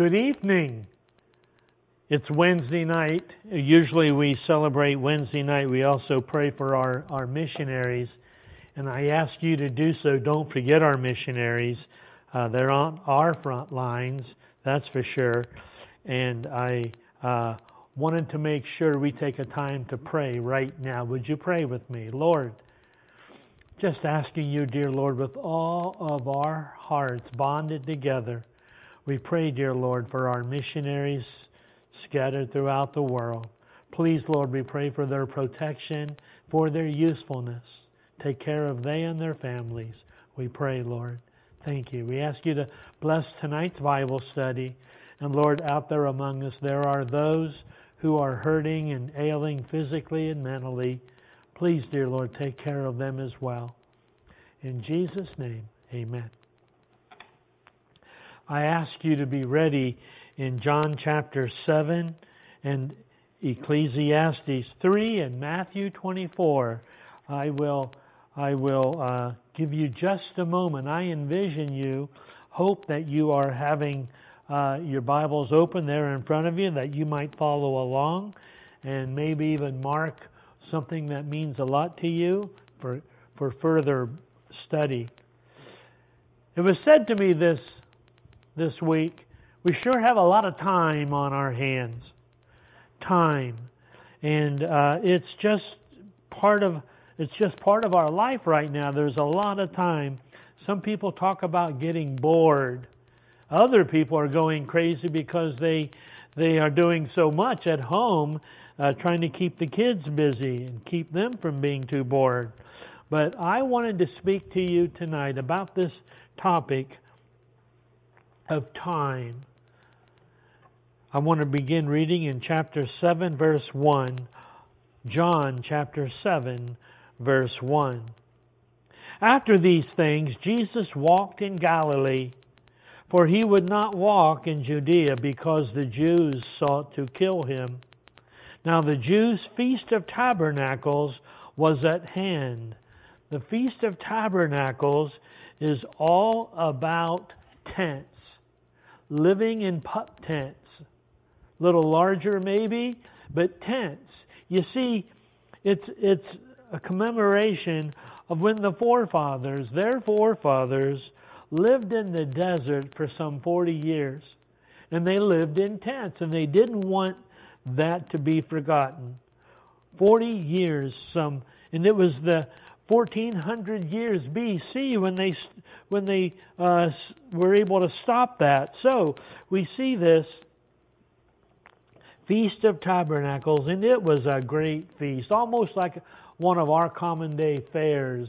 Good evening. It's Wednesday night. Usually we celebrate Wednesday night. We also pray for our, our missionaries. And I ask you to do so. Don't forget our missionaries. Uh, they're on our front lines, that's for sure. And I uh, wanted to make sure we take a time to pray right now. Would you pray with me? Lord, just asking you, dear Lord, with all of our hearts bonded together, we pray, dear Lord, for our missionaries scattered throughout the world. Please, Lord, we pray for their protection, for their usefulness. Take care of they and their families. We pray, Lord. Thank you. We ask you to bless tonight's Bible study. And Lord, out there among us, there are those who are hurting and ailing physically and mentally. Please, dear Lord, take care of them as well. In Jesus' name, amen. I ask you to be ready in John chapter 7 and Ecclesiastes 3 and Matthew 24. I will, I will uh, give you just a moment. I envision you, hope that you are having uh, your Bibles open there in front of you, that you might follow along and maybe even mark something that means a lot to you for, for further study. It was said to me this, this week we sure have a lot of time on our hands. Time. And uh, it's just part of it's just part of our life right now. There's a lot of time. Some people talk about getting bored. Other people are going crazy because they they are doing so much at home, uh, trying to keep the kids busy and keep them from being too bored. But I wanted to speak to you tonight about this topic of time. I want to begin reading in chapter 7, verse 1. John chapter 7, verse 1. After these things, Jesus walked in Galilee, for he would not walk in Judea because the Jews sought to kill him. Now the Jews' feast of tabernacles was at hand. The feast of tabernacles is all about tents, living in pup tents little larger maybe, but tents. You see, it's it's a commemoration of when the forefathers, their forefathers, lived in the desert for some 40 years. And they lived in tents, and they didn't want that to be forgotten. 40 years, some, and it was the 1400 years BC when they when they uh, were able to stop that. So we see this Feast of Tabernacles, and it was a great feast, almost like one of our common day fairs.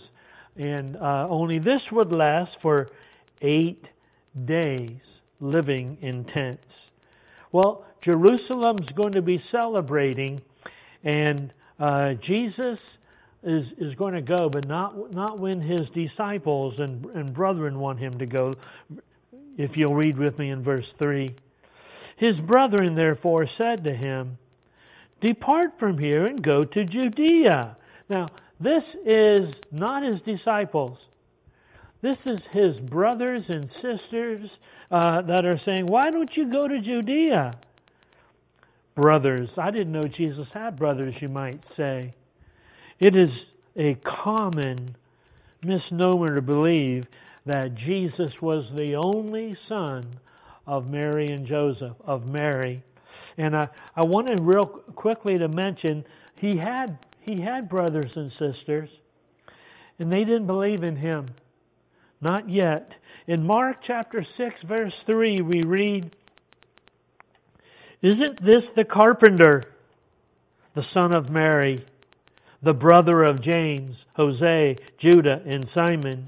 And uh, only this would last for eight days, living in tents. Well, Jerusalem's going to be celebrating, and uh, Jesus is is going to go, but not not when his disciples and and brethren want him to go. If you'll read with me in verse three. His brethren therefore said to him, Depart from here and go to Judea. Now, this is not his disciples. This is his brothers and sisters uh, that are saying, Why don't you go to Judea? Brothers. I didn't know Jesus had brothers, you might say. It is a common misnomer to believe that Jesus was the only son of Mary and Joseph, of Mary. And I, I wanted real quickly to mention he had he had brothers and sisters, and they didn't believe in him. Not yet. In Mark chapter 6, verse 3, we read, Isn't this the carpenter, the son of Mary, the brother of James, Jose, Judah, and Simon?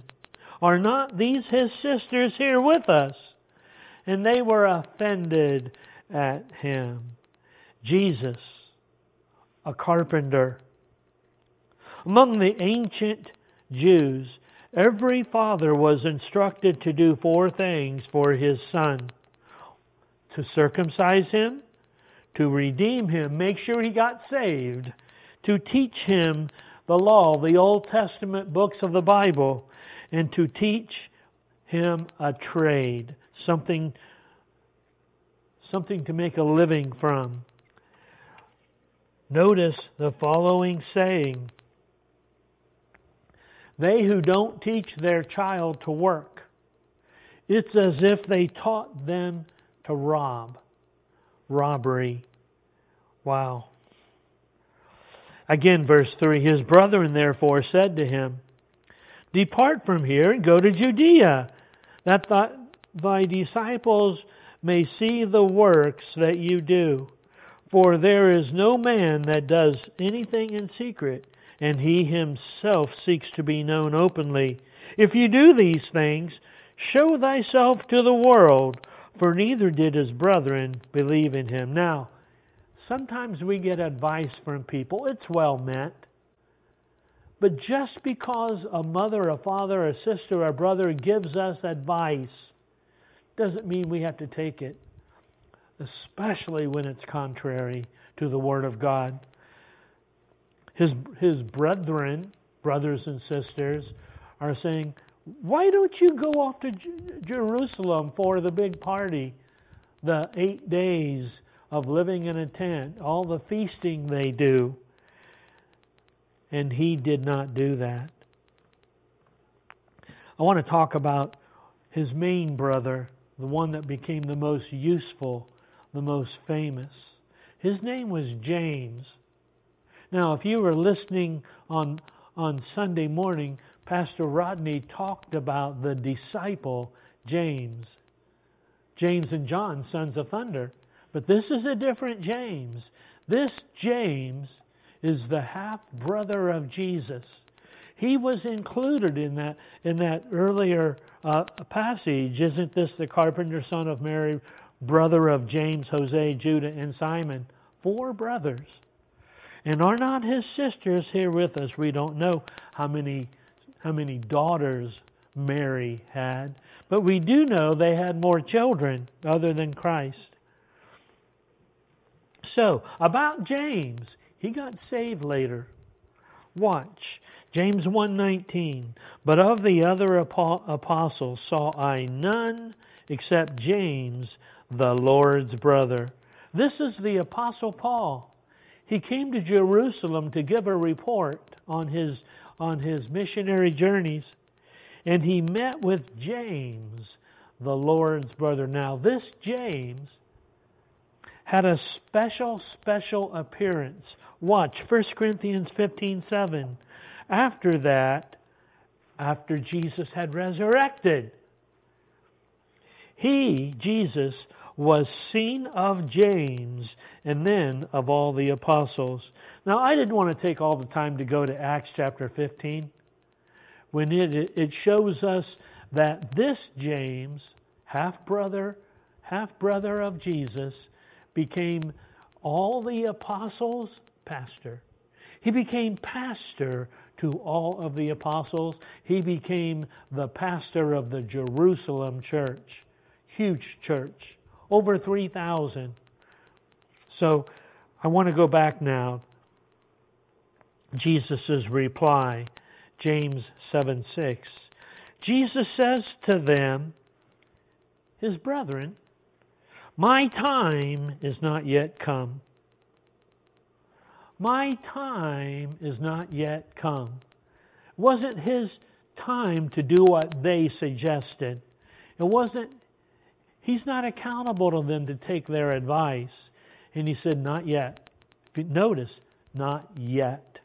Are not these his sisters here with us? and they were offended at him. Jesus, a carpenter. Among the ancient Jews, every father was instructed to do four things for his son to circumcise him, to redeem him, make sure he got saved, to teach him the law, the Old Testament books of the Bible, and to teach him a trade something something to make a living from. Notice the following saying They who don't teach their child to work, it's as if they taught them to rob. Robbery. Wow. Again, verse 3 His brethren therefore said to him, Depart from here and go to Judea, that thy disciples may see the works that you do. For there is no man that does anything in secret, and he himself seeks to be known openly. If you do these things, show thyself to the world, for neither did his brethren believe in him. Now, sometimes we get advice from people, it's well meant. But just because a mother, a father, a sister, a brother gives us advice doesn't mean we have to take it especially when it's contrary to the Word of God. His, his brethren, brothers and sisters, are saying, Why don't you go off to J- Jerusalem for the big party, the eight days of living in a tent, all the feasting they do? And he did not do that. I want to talk about his main brother, the one that became the most useful the most famous. His name was James. Now, if you were listening on, on Sunday morning, Pastor Rodney talked about the disciple James. James and John, sons of thunder. But this is a different James. This James is the half brother of Jesus. He was included in that in that earlier uh, passage. Isn't this the carpenter son of Mary, brother of James, Jose, Judah, and Simon, four brothers. And are not his sisters here with us? We don't know how many how many daughters Mary had, but we do know they had more children other than Christ. So, about James, he got saved later. Watch. James 1:19 But of the other apostles saw I none except James the Lord's brother. This is the Apostle Paul. He came to Jerusalem to give a report on his, on his missionary journeys, and he met with James, the Lord's brother. Now, this James had a special, special appearance. Watch 1 Corinthians 15 7. After that, after Jesus had resurrected, he, Jesus, was seen of James and then of all the apostles. Now, I didn't want to take all the time to go to Acts chapter 15 when it, it shows us that this James, half brother, half brother of Jesus, became all the apostles' pastor. He became pastor to all of the apostles. He became the pastor of the Jerusalem church, huge church over 3,000. So I want to go back now. Jesus' reply, James 7 6. Jesus says to them, his brethren, My time is not yet come. My time is not yet come. It wasn't his time to do what they suggested. It wasn't He's not accountable to them to take their advice. And he said, Not yet. Notice, not yet.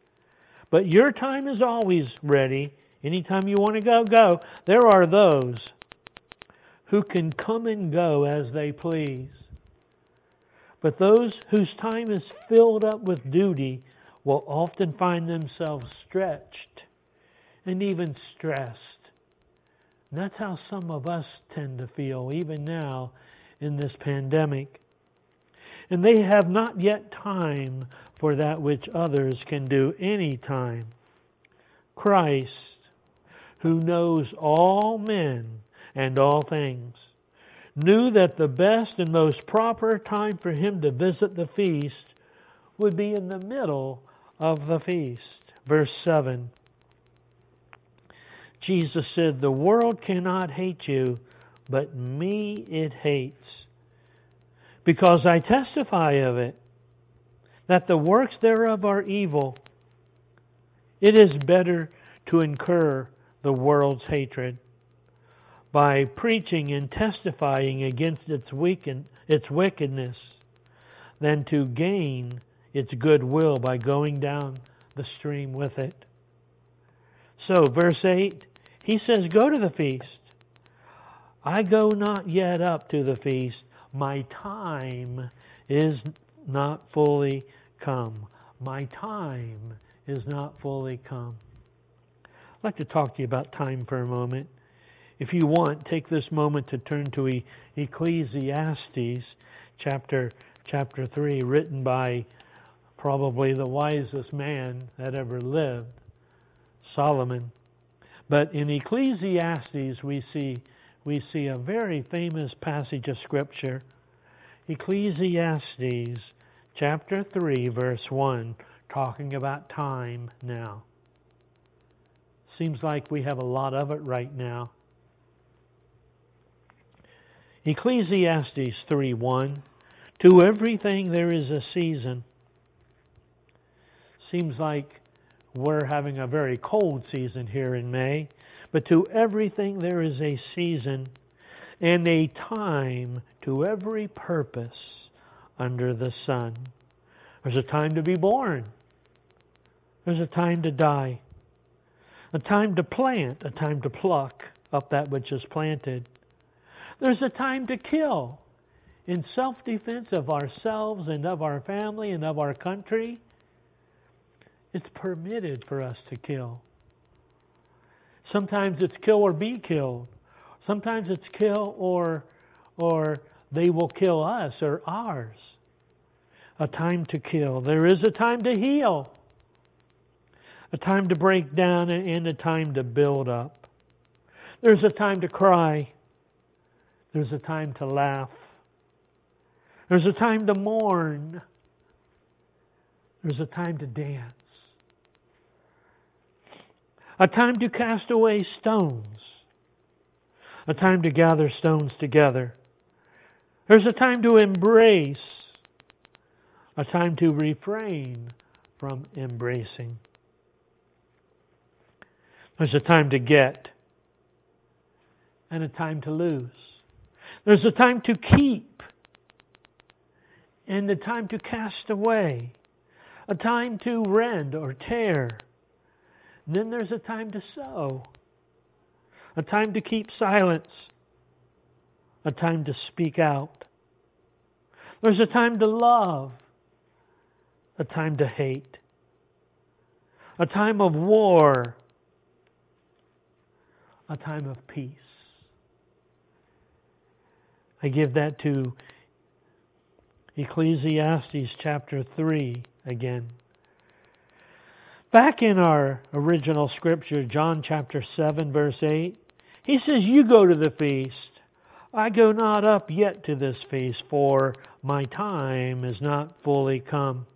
But your time is always ready. Anytime you want to go, go. There are those who can come and go as they please. But those whose time is filled up with duty will often find themselves stretched and even stressed. And that's how some of us tend to feel, even now in this pandemic. And they have not yet time for that which others can do any time. Christ, who knows all men and all things, knew that the best and most proper time for him to visit the feast would be in the middle of the feast. Verse 7 Jesus said, The world cannot hate you, but me it hates. because I testify of it, that the works thereof are evil. It is better to incur the world's hatred by preaching and testifying against its, weaken, its wickedness than to gain its goodwill by going down the stream with it. So, verse 8, he says, Go to the feast. I go not yet up to the feast. My time is not fully come. My time is not fully come. I'd like to talk to you about time for a moment. If you want, take this moment to turn to Ecclesiastes chapter chapter 3 written by probably the wisest man that ever lived, Solomon. But in Ecclesiastes we see we see a very famous passage of scripture. Ecclesiastes chapter 3 verse 1 talking about time now. Seems like we have a lot of it right now. Ecclesiastes 3:1 To everything there is a season. Seems like we're having a very cold season here in May, but to everything there is a season and a time to every purpose under the sun. There's a time to be born. There's a time to die a time to plant, a time to pluck up that which is planted. There's a time to kill in self defense of ourselves and of our family and of our country. It's permitted for us to kill. Sometimes it's kill or be killed. Sometimes it's kill or or they will kill us or ours. A time to kill. There is a time to heal a time to break down and a time to build up. There's a time to cry. There's a time to laugh. There's a time to mourn. There's a time to dance. A time to cast away stones. A time to gather stones together. There's a time to embrace. A time to refrain from embracing. There's a time to get and a time to lose. There's a time to keep and a time to cast away, a time to rend or tear. Then there's a time to sow, a time to keep silence, a time to speak out. There's a time to love, a time to hate, a time of war, a time of peace. I give that to Ecclesiastes chapter 3 again. Back in our original scripture, John chapter 7, verse 8, he says, You go to the feast. I go not up yet to this feast, for my time is not fully come.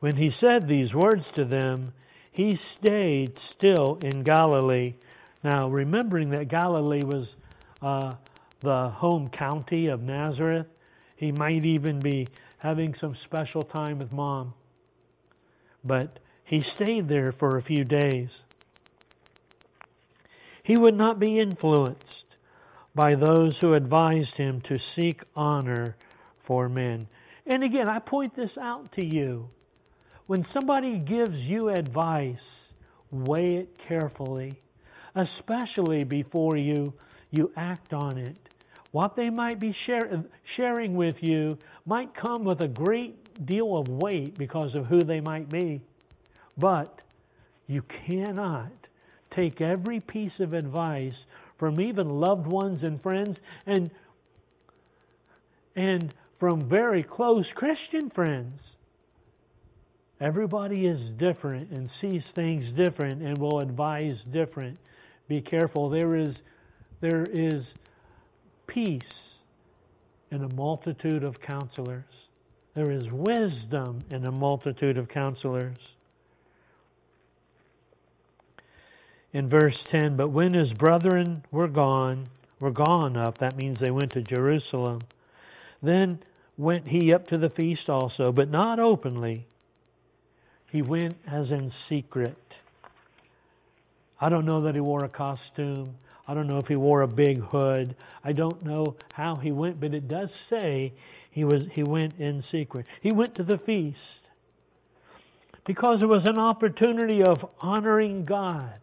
When he said these words to them, he stayed still in Galilee. Now, remembering that Galilee was uh, the home county of Nazareth, he might even be having some special time with mom. But he stayed there for a few days. He would not be influenced by those who advised him to seek honor for men. And again, I point this out to you. When somebody gives you advice, weigh it carefully, especially before you, you act on it. What they might be share, sharing with you might come with a great deal of weight because of who they might be. But you cannot take every piece of advice from even loved ones and friends and and from very close Christian friends Everybody is different and sees things different and will advise different. Be careful. There is, there is peace in a multitude of counselors. There is wisdom in a multitude of counselors. In verse 10, but when his brethren were gone, were gone up, that means they went to Jerusalem, Then went he up to the feast also, but not openly. He went as in secret. I don't know that he wore a costume. I don't know if he wore a big hood. I don't know how he went, but it does say he was he went in secret. He went to the feast because it was an opportunity of honoring God,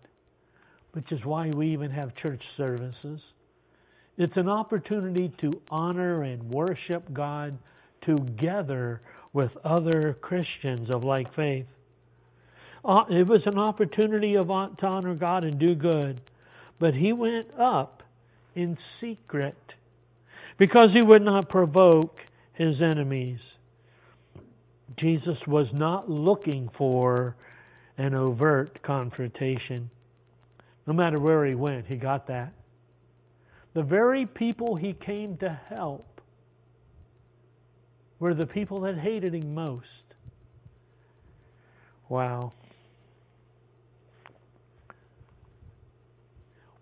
which is why we even have church services. It's an opportunity to honor and worship God together with other Christians of like faith. Uh, it was an opportunity of, to honor God and do good. But he went up in secret because he would not provoke his enemies. Jesus was not looking for an overt confrontation. No matter where he went, he got that. The very people he came to help were the people that hated him most. Wow.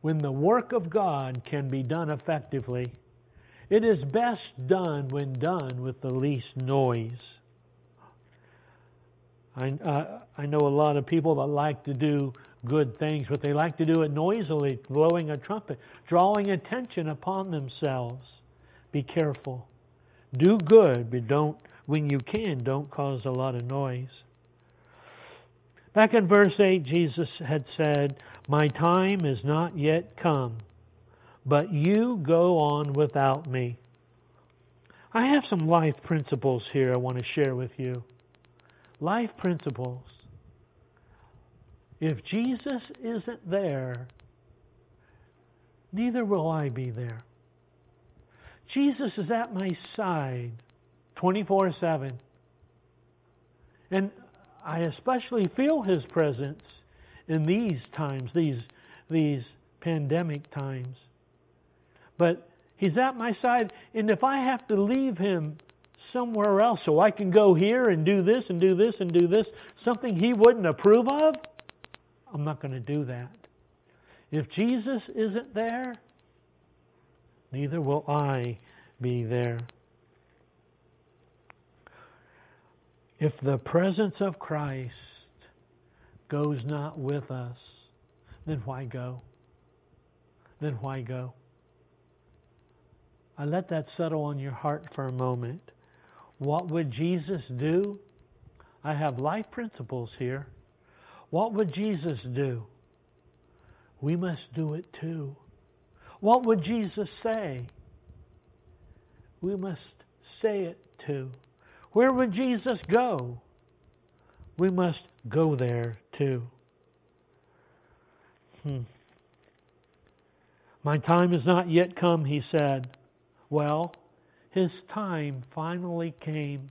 When the work of God can be done effectively, it is best done when done with the least noise. I, uh, I know a lot of people that like to do good things, but they like to do it noisily, blowing a trumpet, drawing attention upon themselves. Be careful. Do good, but don't, when you can, don't cause a lot of noise. Back in verse 8, Jesus had said, My time is not yet come, but you go on without me. I have some life principles here I want to share with you. Life principles. If Jesus isn't there, neither will I be there. Jesus is at my side 24 7. And I especially feel His presence in these times, these, these pandemic times. But He's at my side, and if I have to leave Him somewhere else so I can go here and do this and do this and do this, something He wouldn't approve of, I'm not going to do that. If Jesus isn't there, neither will I be there. If the presence of Christ goes not with us, then why go? Then why go? I let that settle on your heart for a moment. What would Jesus do? I have life principles here. What would Jesus do? We must do it too. What would Jesus say? We must say it too. Where would Jesus go? We must go there too. Hmm. My time has not yet come, he said. Well, his time finally came.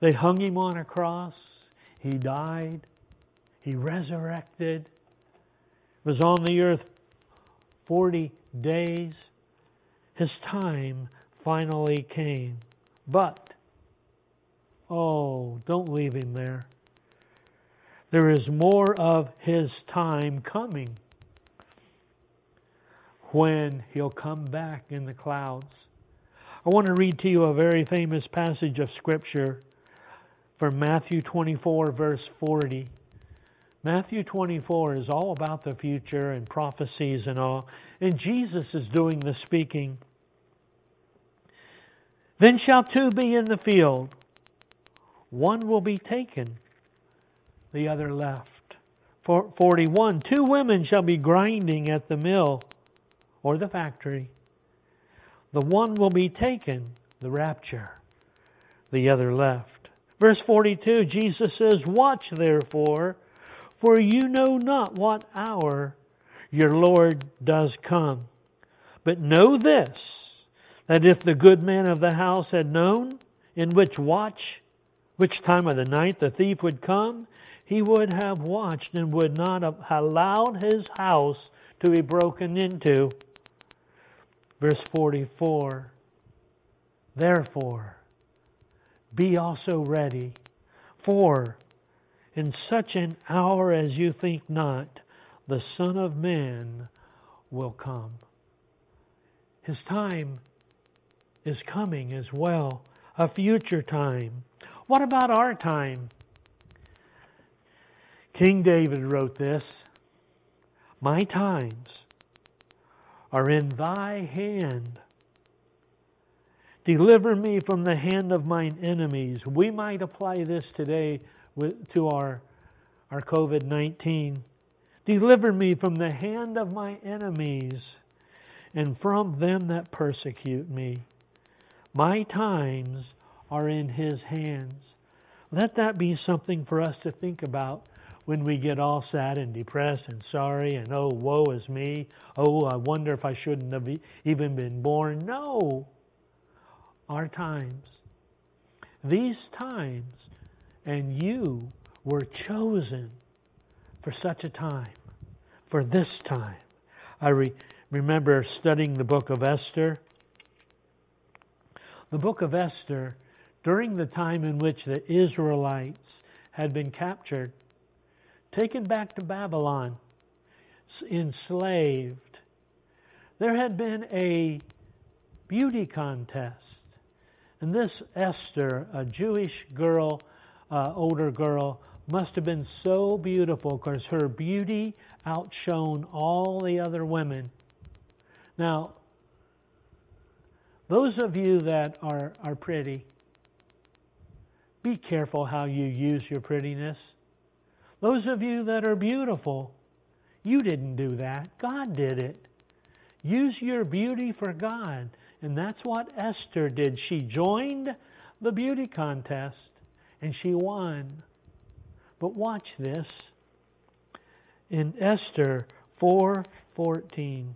They hung him on a cross. He died. He resurrected. Was on the earth 40 days. His time finally came. But Oh, don't leave him there. There is more of his time coming when he'll come back in the clouds. I want to read to you a very famous passage of Scripture from Matthew 24, verse 40. Matthew 24 is all about the future and prophecies and all, and Jesus is doing the speaking. Then shall two be in the field one will be taken, the other left. For 41. Two women shall be grinding at the mill or the factory. The one will be taken, the rapture, the other left. Verse 42, Jesus says, Watch therefore, for you know not what hour your Lord does come. But know this, that if the good man of the house had known in which watch which time of the night the thief would come, he would have watched and would not have allowed his house to be broken into. Verse 44 Therefore, be also ready, for in such an hour as you think not, the Son of Man will come. His time is coming as well, a future time. What about our time? King David wrote this My times are in thy hand. Deliver me from the hand of mine enemies. We might apply this today to our, our COVID 19. Deliver me from the hand of my enemies and from them that persecute me. My times are in his hands. Let that be something for us to think about when we get all sad and depressed and sorry and oh, woe is me. Oh, I wonder if I shouldn't have even been born. No. Our times. These times, and you were chosen for such a time, for this time. I re- remember studying the book of Esther. The book of Esther, during the time in which the Israelites had been captured, taken back to Babylon, enslaved. There had been a beauty contest. And this Esther, a Jewish girl, uh, older girl, must have been so beautiful because her beauty outshone all the other women. Now, those of you that are, are pretty, be careful how you use your prettiness. Those of you that are beautiful, you didn't do that. God did it. Use your beauty for God. And that's what Esther did. She joined the beauty contest and she won. But watch this. In Esther 4:14.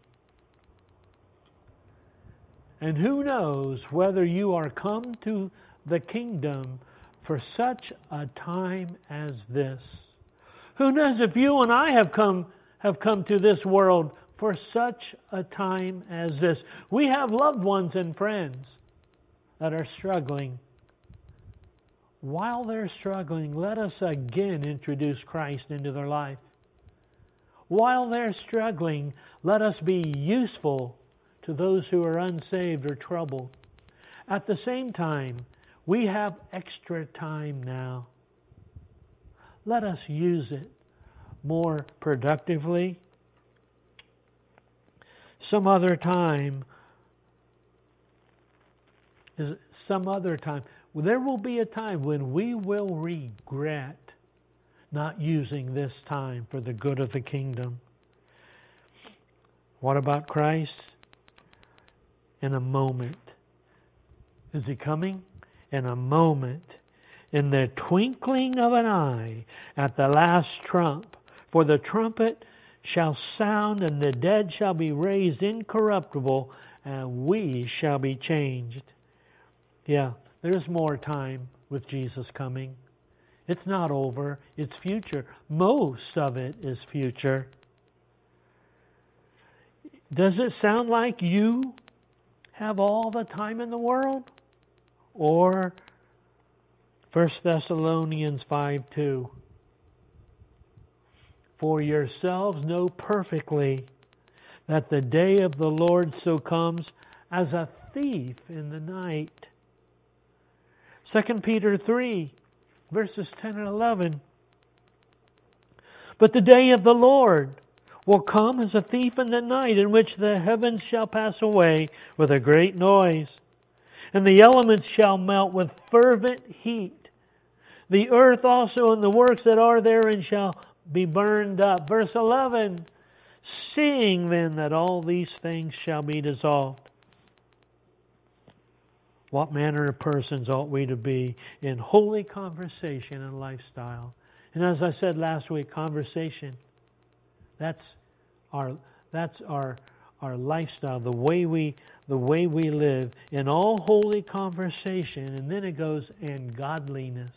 And who knows whether you are come to the kingdom for such a time as this? Who knows if you and I have come have come to this world for such a time as this? We have loved ones and friends that are struggling. While they're struggling, let us again introduce Christ into their life. While they're struggling, let us be useful to those who are unsaved or troubled. At the same time, we have extra time now let us use it more productively. Some other time, some other time, there will be a time when we will regret not using this time for the good of the kingdom. What about Christ? In a moment. Is he coming? In a moment in the twinkling of an eye at the last trump. For the trumpet shall sound, and the dead shall be raised incorruptible, and we shall be changed. Yeah, there's more time with Jesus coming. It's not over, it's future. Most of it is future. Does it sound like you have all the time in the world? Or 1 Thessalonians 5 2. For yourselves know perfectly that the day of the Lord so comes as a thief in the night. 2 Peter 3, verses 10 and 11. But the day of the Lord will come as a thief in the night, in which the heavens shall pass away with a great noise, and the elements shall melt with fervent heat the earth also and the works that are therein shall be burned up. Verse 11 Seeing then that all these things shall be dissolved. What manner of persons ought we to be in holy conversation and lifestyle? And as I said last week, conversation, that's our, that's our, our lifestyle, the way we the way we live in all holy conversation, and then it goes and godliness.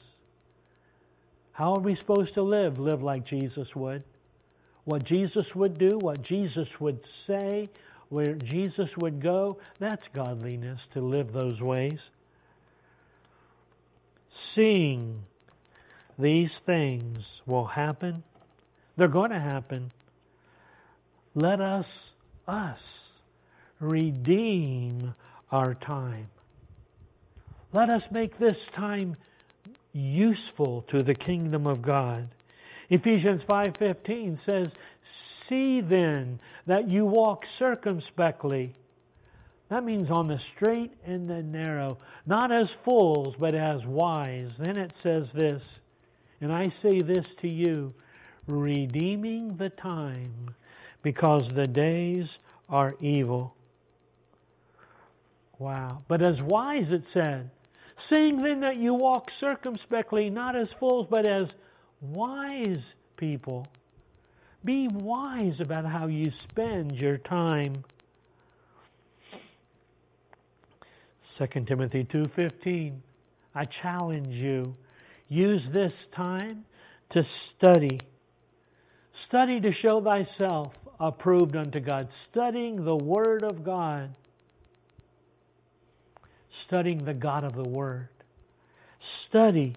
How are we supposed to live? Live like Jesus would. What Jesus would do, what Jesus would say, where Jesus would go, that's godliness to live those ways. Seeing these things will happen, they're going to happen. Let us, us, redeem our time. Let us make this time useful to the kingdom of God. Ephesians 5:15 says, "See then that you walk circumspectly." That means on the straight and the narrow, not as fools, but as wise. Then it says this, and I say this to you, redeeming the time, because the days are evil. Wow. But as wise, it said, Seeing then that you walk circumspectly, not as fools, but as wise people. Be wise about how you spend your time. 2 Timothy 2:15 I challenge you use this time to study study to show thyself approved unto God studying the word of God studying the God of the Word. Study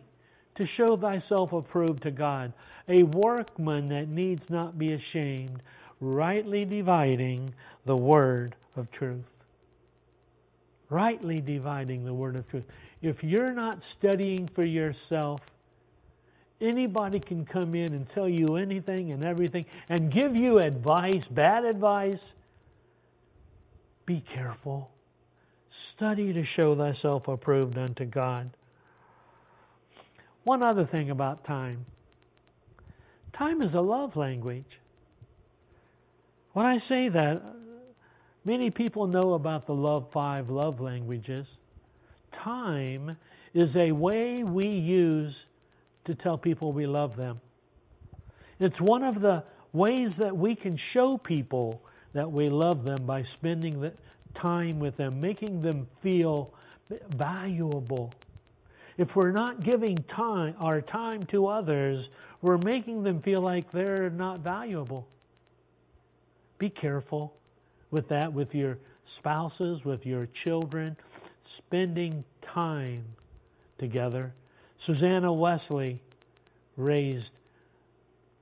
to show thyself approved to God, a workman that needs not be ashamed, rightly dividing the word of truth. Rightly dividing the word of truth. If you're not studying for yourself, anybody can come in and tell you anything and everything and give you advice, bad advice. Be careful. Study to show thyself approved unto God. One other thing about time time is a love language. When I say that, many people know about the love five love languages. Time is a way we use to tell people we love them. It's one of the ways that we can show people that we love them by spending the, time with them, making them feel valuable. If we're not giving time, our time to others, we're making them feel like they're not valuable. Be careful with that, with your spouses, with your children, spending time together. Susanna Wesley raised,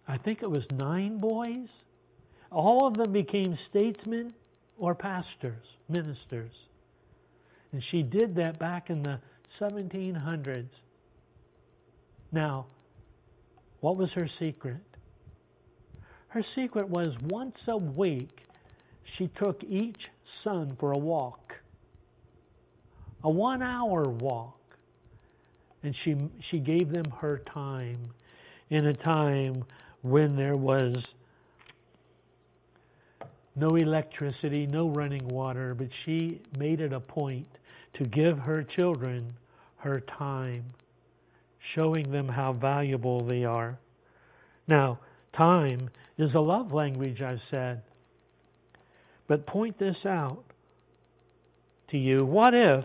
I think it was nine boys. All of them became statesmen or pastors, ministers. And she did that back in the 1700s. Now, what was her secret? Her secret was once a week she took each son for a walk, a one hour walk. And she, she gave them her time in a time when there was no electricity, no running water, but she made it a point to give her children her time, showing them how valuable they are. Now, time is a love language, I've said. But point this out to you. What if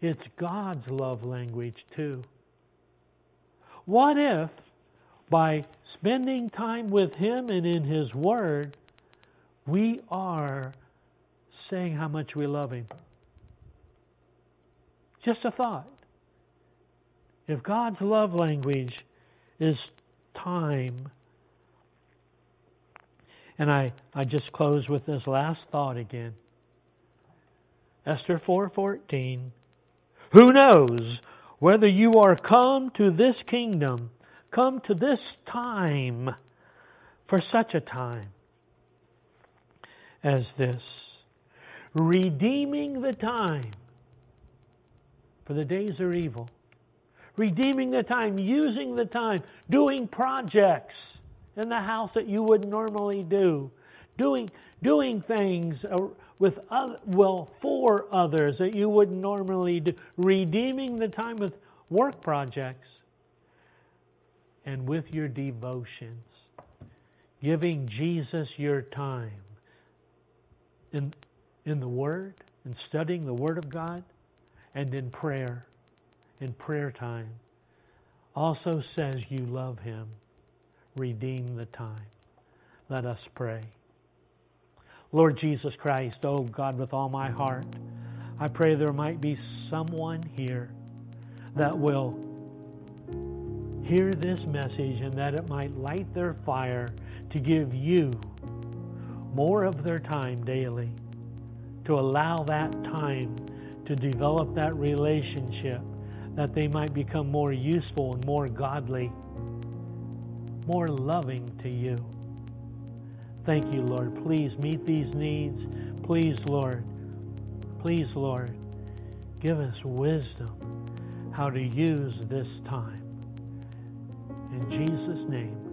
it's God's love language too? What if by spending time with Him and in His Word, we are saying how much we love Him. Just a thought. If God's love language is time, and I, I just close with this last thought again. Esther 4:14 Who knows whether you are come to this kingdom, come to this time for such a time as this redeeming the time, for the days are evil. Redeeming the time, using the time, doing projects in the house that you would normally do, doing doing things with other, well for others that you would normally do, redeeming the time with work projects and with your devotions, giving Jesus your time in, in the Word, in studying the Word of God, and in prayer, in prayer time, also says you love Him. Redeem the time. Let us pray. Lord Jesus Christ, oh God, with all my heart, I pray there might be someone here that will hear this message and that it might light their fire to give you more of their time daily, to allow that time to develop that relationship, that they might become more useful and more godly, more loving to you. Thank you, Lord. Please meet these needs. Please, Lord. Please, Lord, give us wisdom how to use this time. In Jesus' name,